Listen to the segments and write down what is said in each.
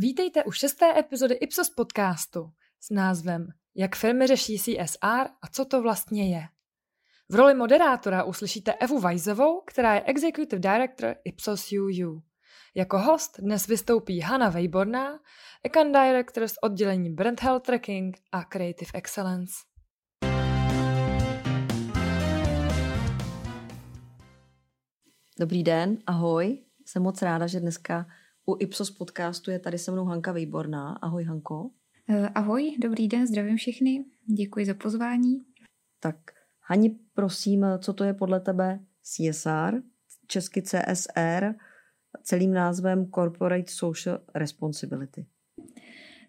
Vítejte u šesté epizody Ipsos podcastu s názvem Jak firmy řeší CSR a co to vlastně je. V roli moderátora uslyšíte Evu Vajzovou, která je Executive Director Ipsos UU. Jako host dnes vystoupí Hanna Vejborná, Account Director z oddělení Brand Health Tracking a Creative Excellence. Dobrý den, ahoj. Jsem moc ráda, že dneska u Ipsos podcastu je tady se mnou Hanka Výborná. Ahoj Hanko. Eh, ahoj, dobrý den, zdravím všechny. Děkuji za pozvání. Tak Hani, prosím, co to je podle tebe CSR, česky CSR, celým názvem Corporate Social Responsibility?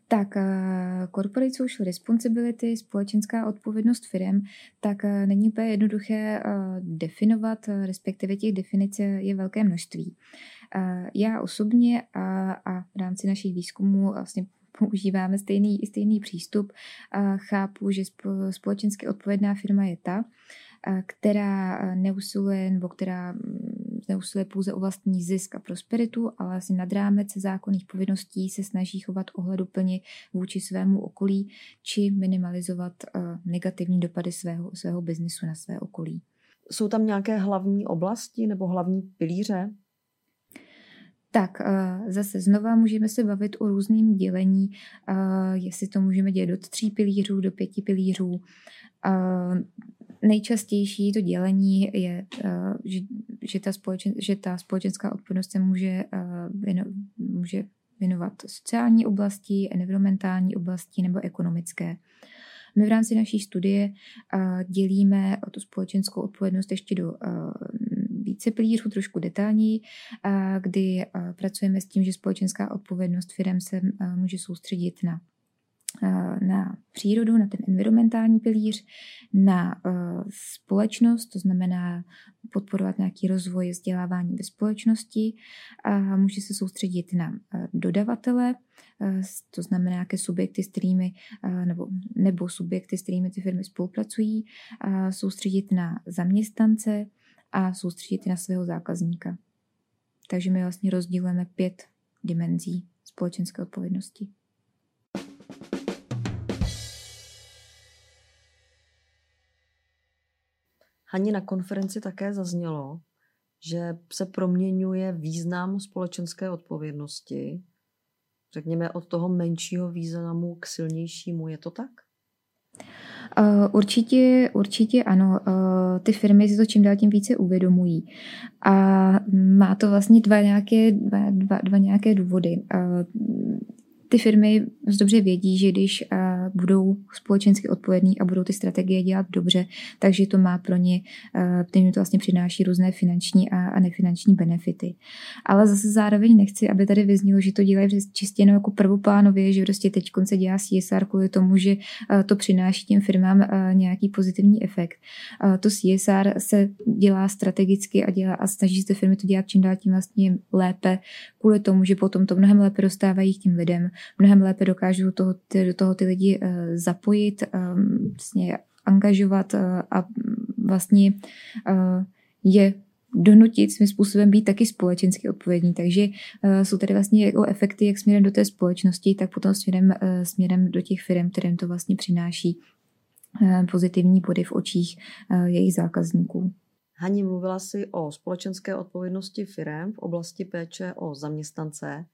Tak eh, corporate social responsibility, společenská odpovědnost firm, tak eh, není úplně jednoduché definovat, respektive těch definic je velké množství. Já osobně a, a v rámci našich výzkumů vlastně používáme stejný, stejný přístup. Chápu, že společensky odpovědná firma je ta, která neusiluje nebo která mm, neusiluje pouze o vlastní zisk a prosperitu, ale asi nad rámec zákonných povinností se snaží chovat ohleduplně vůči svému okolí či minimalizovat negativní dopady svého, svého biznesu na své okolí. Jsou tam nějaké hlavní oblasti nebo hlavní pilíře? Tak eh, zase znova můžeme se bavit o různém dělení, eh, jestli to můžeme dělat do tří pilířů, do pěti pilířů. Eh, nejčastější to dělení je, že, ta, společen, že ta společenská odpovědnost se může, věno, může věnovat sociální oblasti, environmentální oblasti nebo ekonomické. My v rámci naší studie dělíme tu společenskou odpovědnost ještě do více pilířů, trošku detailněji, kdy pracujeme s tím, že společenská odpovědnost firm se může soustředit na na přírodu, na ten environmentální pilíř, na společnost, to znamená podporovat nějaký rozvoj vzdělávání ve společnosti, a může se soustředit na dodavatele, to znamená nějaké subjekty, s kterými, nebo, nebo subjekty, s kterými ty firmy spolupracují, soustředit na zaměstnance, a soustředit na svého zákazníka. Takže my vlastně rozdělujeme pět dimenzí společenské odpovědnosti. Hani, na konferenci také zaznělo, že se proměňuje význam společenské odpovědnosti, řekněme, od toho menšího významu k silnějšímu. Je to tak? Uh, určitě, určitě ano. Uh, ty firmy si to čím dál tím více uvědomují. A má to vlastně dva nějaké, dva, dva, dva nějaké důvody. Uh, ty firmy dobře vědí, že když budou společensky odpovědní a budou ty strategie dělat dobře, takže to má pro ně, tím to vlastně přináší různé finanční a, nefinanční benefity. Ale zase zároveň nechci, aby tady vyznělo, že to dělají čistě jenom jako prvoplánově, že prostě teď se dělá CSR kvůli tomu, že to přináší těm firmám nějaký pozitivní efekt. To CSR se dělá strategicky a, dělá, a snaží se firmy to dělat čím dál tím vlastně lépe, kvůli tomu, že potom to mnohem lépe dostávají k těm lidem, mnohem lépe dokážou toho, do toho ty lidi zapojit, um, vlastně angažovat uh, a vlastně je donutit svým způsobem být taky společensky odpovědní. Takže jsou tady vlastně jako efekty jak směrem do té společnosti, tak potom směrem, směrem do těch firm, kterým to vlastně přináší pozitivní body v očích jejich zákazníků. Hani, mluvila si o společenské odpovědnosti firm v oblasti péče o zaměstnance.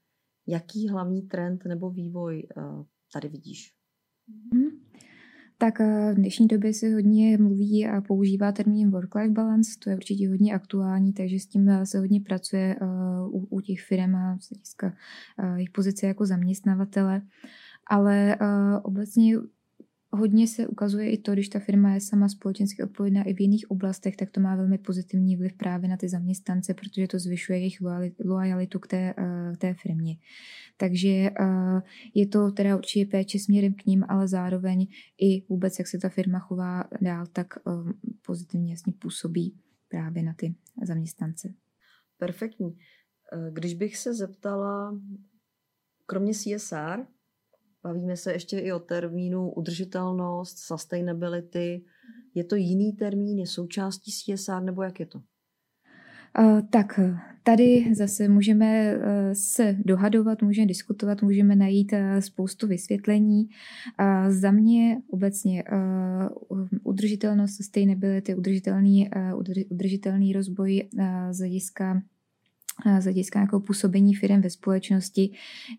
Jaký hlavní trend nebo vývoj eh, tady vidíš? Hmm. Tak eh, v dnešní době se hodně mluví a používá termín work-life balance, to je určitě hodně aktuální, takže s tím eh, se hodně pracuje u, u těch firm a z hlediska jejich pozice jako zaměstnavatele. Ale obecně hodně se ukazuje i to, když ta firma je sama společensky odpovědná i v jiných oblastech, tak to má velmi pozitivní vliv právě na ty zaměstnance, protože to zvyšuje jejich loajalitu k té, uh, té firmě. Takže uh, je to teda určitě péče směrem k ním, ale zároveň i vůbec, jak se ta firma chová dál, tak uh, pozitivně jasně působí právě na ty zaměstnance. Perfektní. Když bych se zeptala, kromě CSR, Bavíme se ještě i o termínu udržitelnost, sustainability. Je to jiný termín, je součástí CSR nebo jak je to? Tak tady zase můžeme uh, se dohadovat, můžeme diskutovat, můžeme najít uh, spoustu vysvětlení. Za mě obecně udržitelnost, sustainability, udržitelný, udržitelný rozvoj z hlediska z hlediska jako působení firm ve společnosti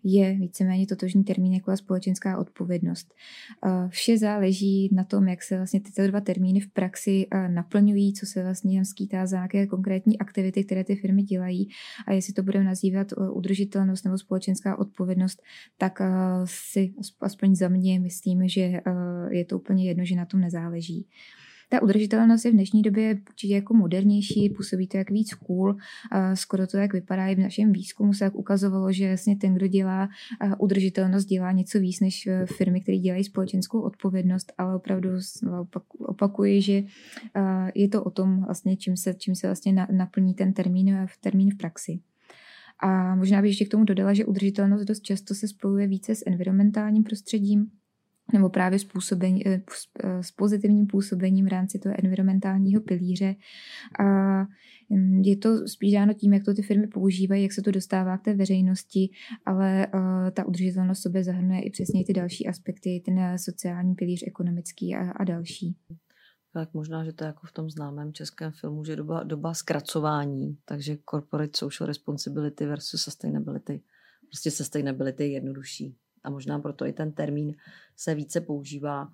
je víceméně totožný termín jako společenská odpovědnost. Vše záleží na tom, jak se vlastně tyto dva termíny v praxi naplňují, co se vlastně skýtá za nějaké konkrétní aktivity, které ty firmy dělají a jestli to budeme nazývat udržitelnost nebo společenská odpovědnost, tak si aspoň za mě myslím, že je to úplně jedno, že na tom nezáleží. Ta udržitelnost je v dnešní době určitě jako modernější, působí to jak víc cool, skoro to jak vypadá i v našem výzkumu se jak ukazovalo, že vlastně ten, kdo dělá udržitelnost, dělá něco víc než e, firmy, které dělají společenskou odpovědnost, ale opravdu opakuji, že je to o tom vlastně, čím se, čím se vlastně naplní ten termín v termín v praxi. A možná bych ještě k tomu dodala, že udržitelnost dost často se spojuje více s environmentálním prostředím, nebo právě eh, eh, s pozitivním působením v rámci toho environmentálního pilíře. A mm, je to spíš dáno tím, jak to ty firmy používají, jak se to dostává k té veřejnosti, ale uh, ta udržitelnost sobě zahrnuje i přesně ty další aspekty, ten sociální pilíř, ekonomický a, a další. Tak možná, že to je jako v tom známém českém filmu, že doba, doba zkracování, takže corporate social responsibility versus sustainability. Prostě sustainability je jednodušší a možná proto i ten termín se více používá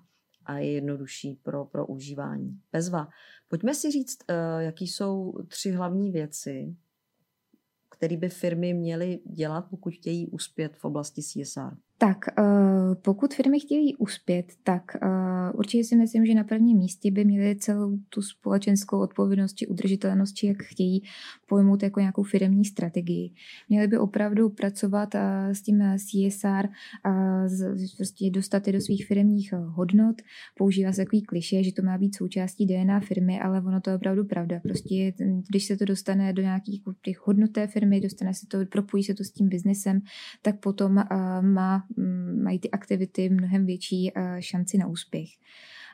a je jednodušší pro, pro užívání. Bezva. Pojďme si říct, uh, jaký jsou tři hlavní věci, které by firmy měly dělat, pokud chtějí uspět v oblasti CSR. Tak eh, pokud firmy chtějí uspět, tak eh, určitě si myslím, že na prvním místě by měly celou tu společenskou odpovědnost či udržitelnost, či jak chtějí pojmout jako nějakou firmní strategii. Měly by opravdu pracovat eh, s tím CSR prostě dostat je do svých firmních hodnot. Používá se takový kliše, že to má být součástí DNA firmy, ale ono to je opravdu pravda. Prostě když se to dostane do nějakých těch hodnoté firmy, dostane se to, propojí se to s tím biznesem, tak potom má mají ty aktivity mnohem větší eh, šanci na úspěch.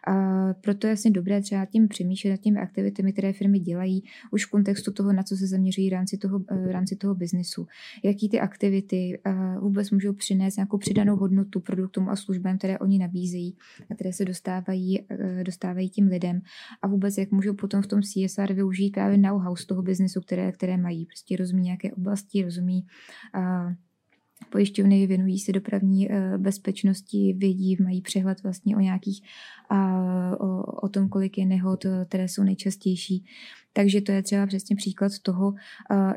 A proto je vlastně dobré třeba tím přemýšlet nad těmi aktivitami, které firmy dělají, už v kontextu toho, na co se zaměřují v rámci toho, eh, v rámci toho biznesu. Jaký ty aktivity eh, vůbec můžou přinést nějakou přidanou hodnotu produktům a službám, které oni nabízejí, a které se dostávají, dostávají tím lidem. A vůbec, jak můžou potom v tom CSR využít právě know-how z toho biznesu, které, které mají. Prostě rozumí nějaké oblasti, rozumí Pojišťovny věnují se dopravní eh, bezpečnosti, vědí, mají přehled vlastně o nějakých, o, o tom, kolik je nehod, eh, které jsou nejčastější. Takže to je třeba přesně příklad toho,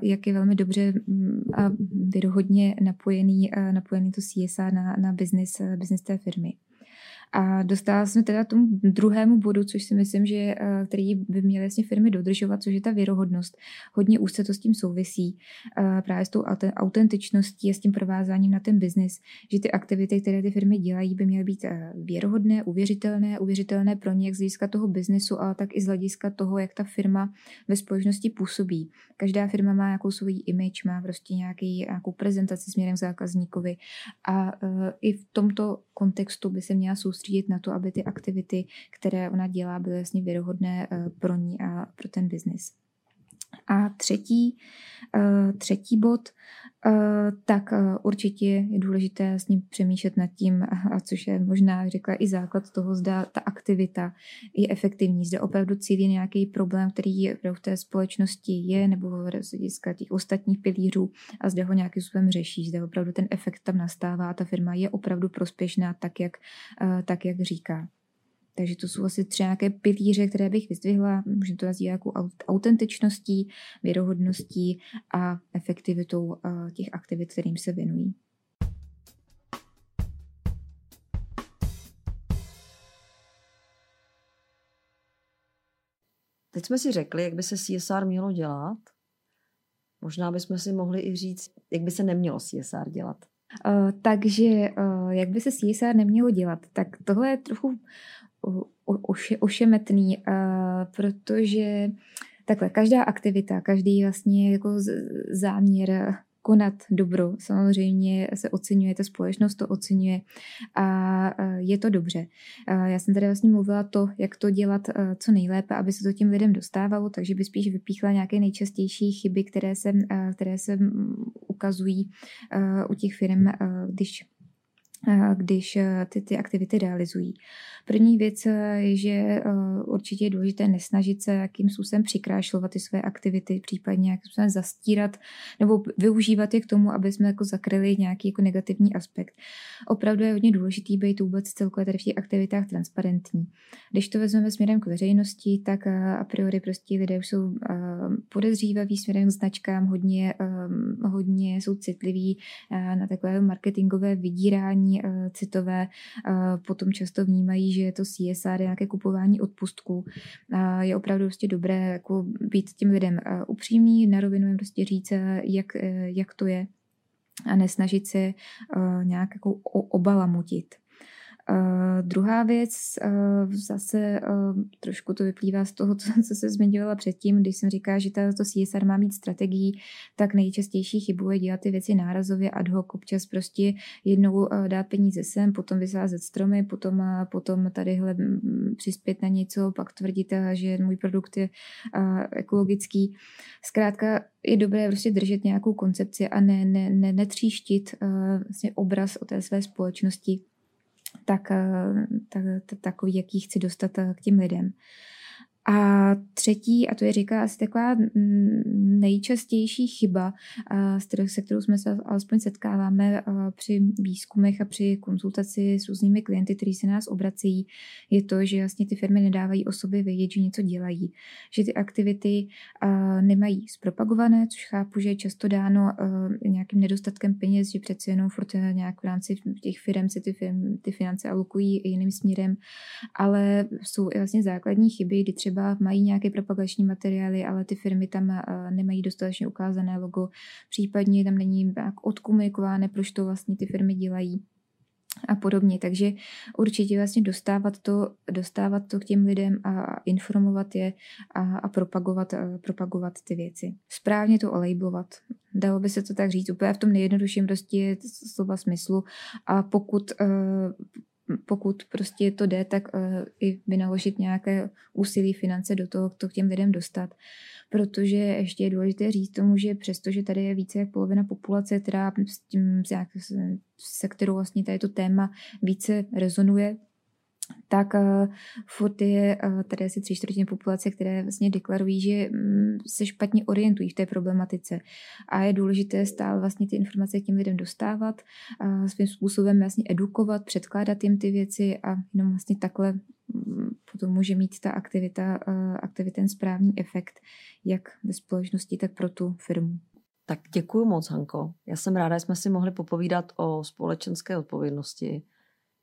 jak je velmi dobře mm, a věrohodně napojený, napojený to CSA na, na business, business té firmy. A dostala jsme teda tomu druhému bodu, což si myslím, že eh, který by měly vlastně firmy dodržovat, což je ta věrohodnost. Hodně úzce to s tím souvisí, eh, právě s tou autentičností a s tím provázáním na ten biznis, že ty aktivity, které ty firmy dělají, by měly být eh, věrohodné, uvěřitelné, uvěřitelné pro ně jak z hlediska toho biznesu, ale tak i z hlediska toho, jak ta firma ve společnosti působí. Každá firma má nějakou svůj image, má prostě nějaký, nějakou prezentaci směrem zákazníkovi a i v tomto kontextu by se měla soustředit na to, aby ty aktivity, které ona dělá, byly jasně věrohodné eh, pro ní a pro ten biznis. A třetí, eh, třetí bod, eh, tak určitě je důležité s ním přemýšlet nad tím, a což je možná řekla i základ toho, zda ta aktivita je efektivní, zda opravdu cílí nějaký problém, který v té společnosti je, nebo z hlediska těch ostatních pilířů a zda ho nějakým způsobem řeší, zda opravdu ten efekt tam nastává a ta firma je opravdu prospěšná tak, jak, tak, jak říká. Takže to jsou asi tři nějaké pilíře, které bych vyzdvihla. Můžeme to nazývat jako autentičností, věrohodností a efektivitou těch aktivit, kterým se věnují. Teď jsme si řekli, jak by se CSR mělo dělat. Možná bychom si mohli i říct, jak by se nemělo CSR dělat. Uh, takže uh, jak by se CSR nemělo dělat? Tak tohle je trochu oše, ošemetný, protože takhle, každá aktivita, každý vlastně jako záměr konat dobro. Samozřejmě se oceňuje, ta společnost to oceňuje a je to dobře. Já jsem tady vlastně mluvila to, jak to dělat co nejlépe, aby se to těm lidem dostávalo, takže by spíš vypíchla nějaké nejčastější chyby, které se, které se ukazují u těch firm, když když ty, ty aktivity realizují. První věc je, že určitě je důležité nesnažit se jakým způsobem přikrášlovat ty své aktivity, případně jakým způsobem zastírat nebo využívat je k tomu, aby jsme jako zakryli nějaký jako negativní aspekt. Opravdu je hodně důležitý být vůbec celkově tady v těch aktivitách transparentní. Když to vezmeme směrem k veřejnosti, tak a priori prostě lidé už jsou podezřívaví směrem k značkám, hodně, hodně jsou citliví na takové marketingové vydírání uh, citové, uh, potom často vnímají, že je to CSR, nějaké kupování odpustků. Uh, je opravdu prostě dobré jako být těm lidem upřímný, na rovinu jim prostě říct, jak, jak to je a nesnažit se nějak jako obalamutit. Uh, druhá věc, uh, zase uh, trošku to vyplývá z toho, co, co se zmiňovala předtím, když jsem říkala, že to CSR má mít strategii, tak nejčastější chybu je dělat ty věci nárazově ad hoc, občas prostě jednou uh, dát peníze sem, potom vysázet stromy, potom, uh, potom tadyhle přispět na něco, pak tvrdit, že můj produkt je uh, ekologický. Zkrátka je dobré prostě držet nějakou koncepci a ne, ne, ne, netříštit uh, vlastně obraz o té své společnosti tak, eh, tak, tak takový, jaký chci dostat eh, k těm lidem. A třetí, a to je říká asi taková nejčastější chyba, se kterou jsme se alespoň setkáváme při výzkumech a při konzultaci s různými klienty, kteří se nás obrací, je to, že vlastně ty firmy nedávají o sobě vědět, že něco dělají. Že ty aktivity nemají zpropagované, což chápu, že je často dáno nějakým nedostatkem peněz, že přeci jenom furt nějak v rámci těch firm se ty, firm, ty finance alokují jiným směrem, ale jsou i vlastně základní chyby, kdy třeba třeba mají nějaké propagační materiály, ale ty firmy tam eh, nemají dostatečně ukázané logo, případně tam není jak odkomunikováno, proč to vlastně ty firmy dělají a podobně. Takže určitě vlastně dostávat to, dostávat to k těm lidem a informovat je a, a propagovat, a eh, propagovat ty věci. Správně to olejblovat. Dalo by se to tak říct úplně v tom nejjednodušším prostě slova smyslu. A pokud uh, pokud prostě to jde, tak uh, i vynaložit nějaké úsilí finance do toho, to k těm lidem dostat. Protože ještě je důležité říct tomu, že přestože tady je více jak polovina populace, která s tím, se kterou vlastně tady to téma více rezonuje, tak uh, furt je uh, tady asi tři čtvrtiny populace, které vlastně deklarují, že um, se špatně orientují v té problematice. A je důležité stále vlastně ty informace těm lidem dostávat, uh, svým způsobem vlastně edukovat, předkládat jim ty věci a jenom vlastně takhle um, potom může mít ta aktivita, uh, aktivita ten správný efekt, jak ve společnosti, tak pro tu firmu. Tak děkuji moc, Hanko. Já jsem ráda, že jsme si mohli popovídat o společenské odpovědnosti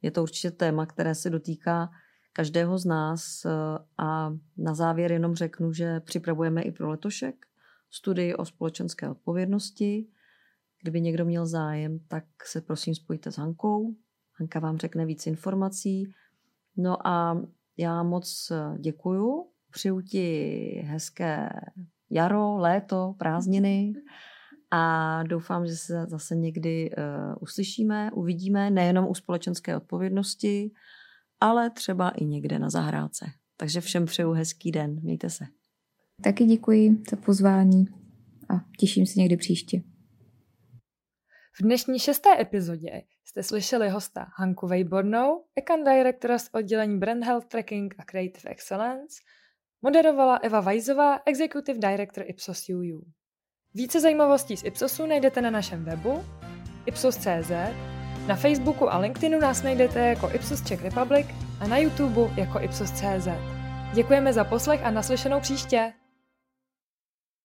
je to určitě téma, které se dotýká každého z nás eh, a na závěr jenom řeknu, že připravujeme i pro letošek studii o společenské odpovědnosti. Kdyby někdo měl zájem, tak se prosím spojte s Hankou. Hanka vám řekne víc informací. No a já moc eh, děkuju. Přeju ti hezké jaro, léto, prázdniny a doufám, že se zase někdy uh, uslyšíme, uvidíme, nejenom u společenské odpovědnosti, ale třeba i někde na zahrádce. Takže všem přeju hezký den. Mějte se. Taky děkuji za pozvání a těším se někdy příště. V dnešní šesté epizodě jste slyšeli hosta Hanku Vejbornou, Ekan Directora z oddělení Brand Health Tracking a Creative Excellence, moderovala Eva Vajzová, Executive Director Ipsos UU. Více zajímavostí z Ipsosu najdete na našem webu ipsos.cz, na Facebooku a LinkedInu nás najdete jako Ipsos Czech Republic a na YouTube jako Ipsos.cz. Děkujeme za poslech a naslyšenou příště!